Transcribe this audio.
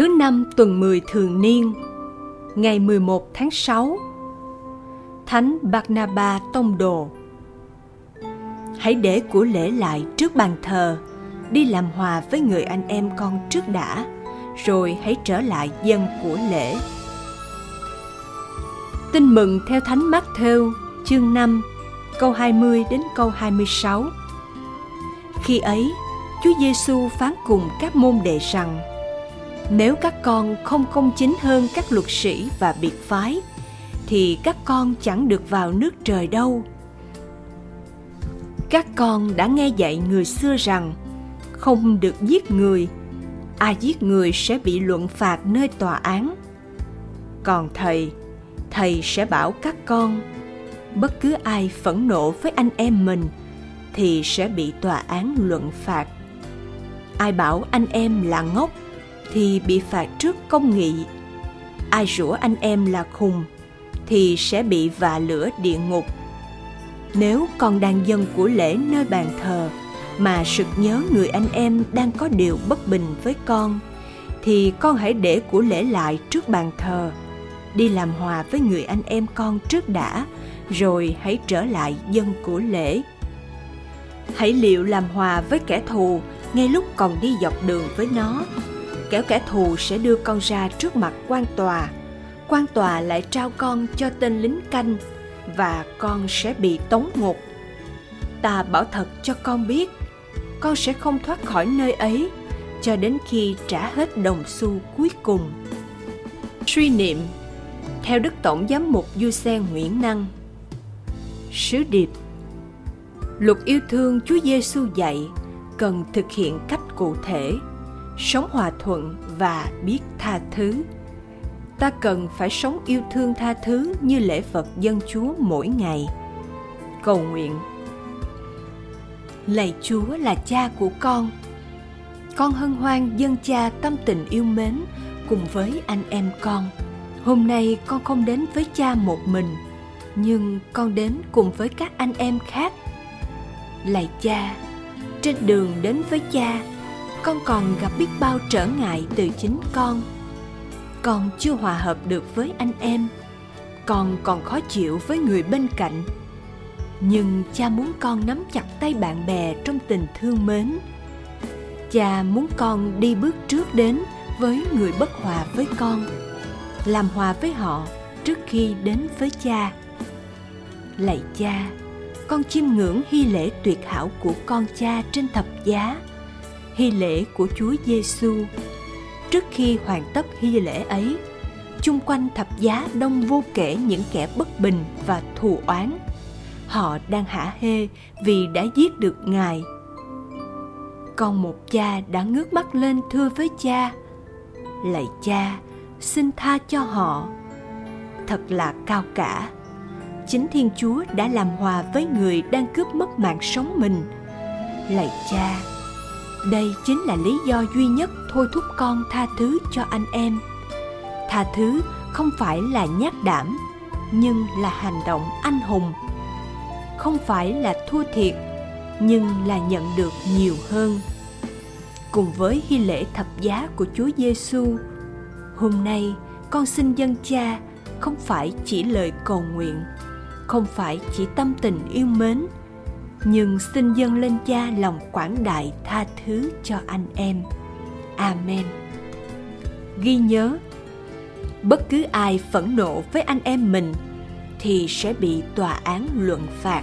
Thứ năm tuần 10 thường niên, ngày 11 tháng 6, Thánh Barnaba Tông Đồ Hãy để của lễ lại trước bàn thờ, đi làm hòa với người anh em con trước đã, rồi hãy trở lại dân của lễ. Tin mừng theo Thánh Mát Thêu, chương 5, câu 20 đến câu 26. Khi ấy, Chúa Giêsu phán cùng các môn đệ rằng: nếu các con không công chính hơn các luật sĩ và biệt phái, thì các con chẳng được vào nước trời đâu. Các con đã nghe dạy người xưa rằng không được giết người, ai giết người sẽ bị luận phạt nơi tòa án. Còn thầy, thầy sẽ bảo các con bất cứ ai phẫn nộ với anh em mình thì sẽ bị tòa án luận phạt ai bảo anh em là ngốc thì bị phạt trước công nghị. Ai rủa anh em là khùng, thì sẽ bị vạ lửa địa ngục. Nếu con đang dân của lễ nơi bàn thờ mà sực nhớ người anh em đang có điều bất bình với con, thì con hãy để của lễ lại trước bàn thờ. Đi làm hòa với người anh em con trước đã, rồi hãy trở lại dân của lễ. Hãy liệu làm hòa với kẻ thù ngay lúc còn đi dọc đường với nó kẻo kẻ thù sẽ đưa con ra trước mặt quan tòa. Quan tòa lại trao con cho tên lính canh và con sẽ bị tống ngục. Ta bảo thật cho con biết, con sẽ không thoát khỏi nơi ấy cho đến khi trả hết đồng xu cuối cùng. Suy niệm, theo đức tổng giám mục du xe nguyễn năng. Sứ điệp, luật yêu thương chúa giêsu dạy cần thực hiện cách cụ thể sống hòa thuận và biết tha thứ. Ta cần phải sống yêu thương tha thứ như lễ vật dân chúa mỗi ngày. Cầu nguyện. Lạy chúa là cha của con. Con hân hoan dân cha tâm tình yêu mến cùng với anh em con. Hôm nay con không đến với cha một mình, nhưng con đến cùng với các anh em khác. Lạy cha, trên đường đến với cha con còn gặp biết bao trở ngại từ chính con. Con chưa hòa hợp được với anh em. Con còn khó chịu với người bên cạnh. Nhưng cha muốn con nắm chặt tay bạn bè trong tình thương mến. Cha muốn con đi bước trước đến với người bất hòa với con, làm hòa với họ trước khi đến với cha. Lạy cha, con chiêm ngưỡng hy lễ tuyệt hảo của con cha trên thập giá hy lễ của chúa giêsu trước khi hoàn tất hy lễ ấy, chung quanh thập giá đông vô kể những kẻ bất bình và thù oán. Họ đang hả hê vì đã giết được ngài. Con một cha đã ngước mắt lên thưa với cha, lạy cha, xin tha cho họ. Thật là cao cả. Chính thiên chúa đã làm hòa với người đang cướp mất mạng sống mình. Lạy cha đây chính là lý do duy nhất thôi thúc con tha thứ cho anh em. Tha thứ không phải là nhát đảm nhưng là hành động anh hùng. Không phải là thua thiệt nhưng là nhận được nhiều hơn. Cùng với hy lễ thập giá của Chúa Giêsu, hôm nay con xin dân cha không phải chỉ lời cầu nguyện không phải chỉ tâm tình yêu mến nhưng xin dâng lên cha lòng quảng đại tha thứ cho anh em. Amen. Ghi nhớ, bất cứ ai phẫn nộ với anh em mình thì sẽ bị tòa án luận phạt.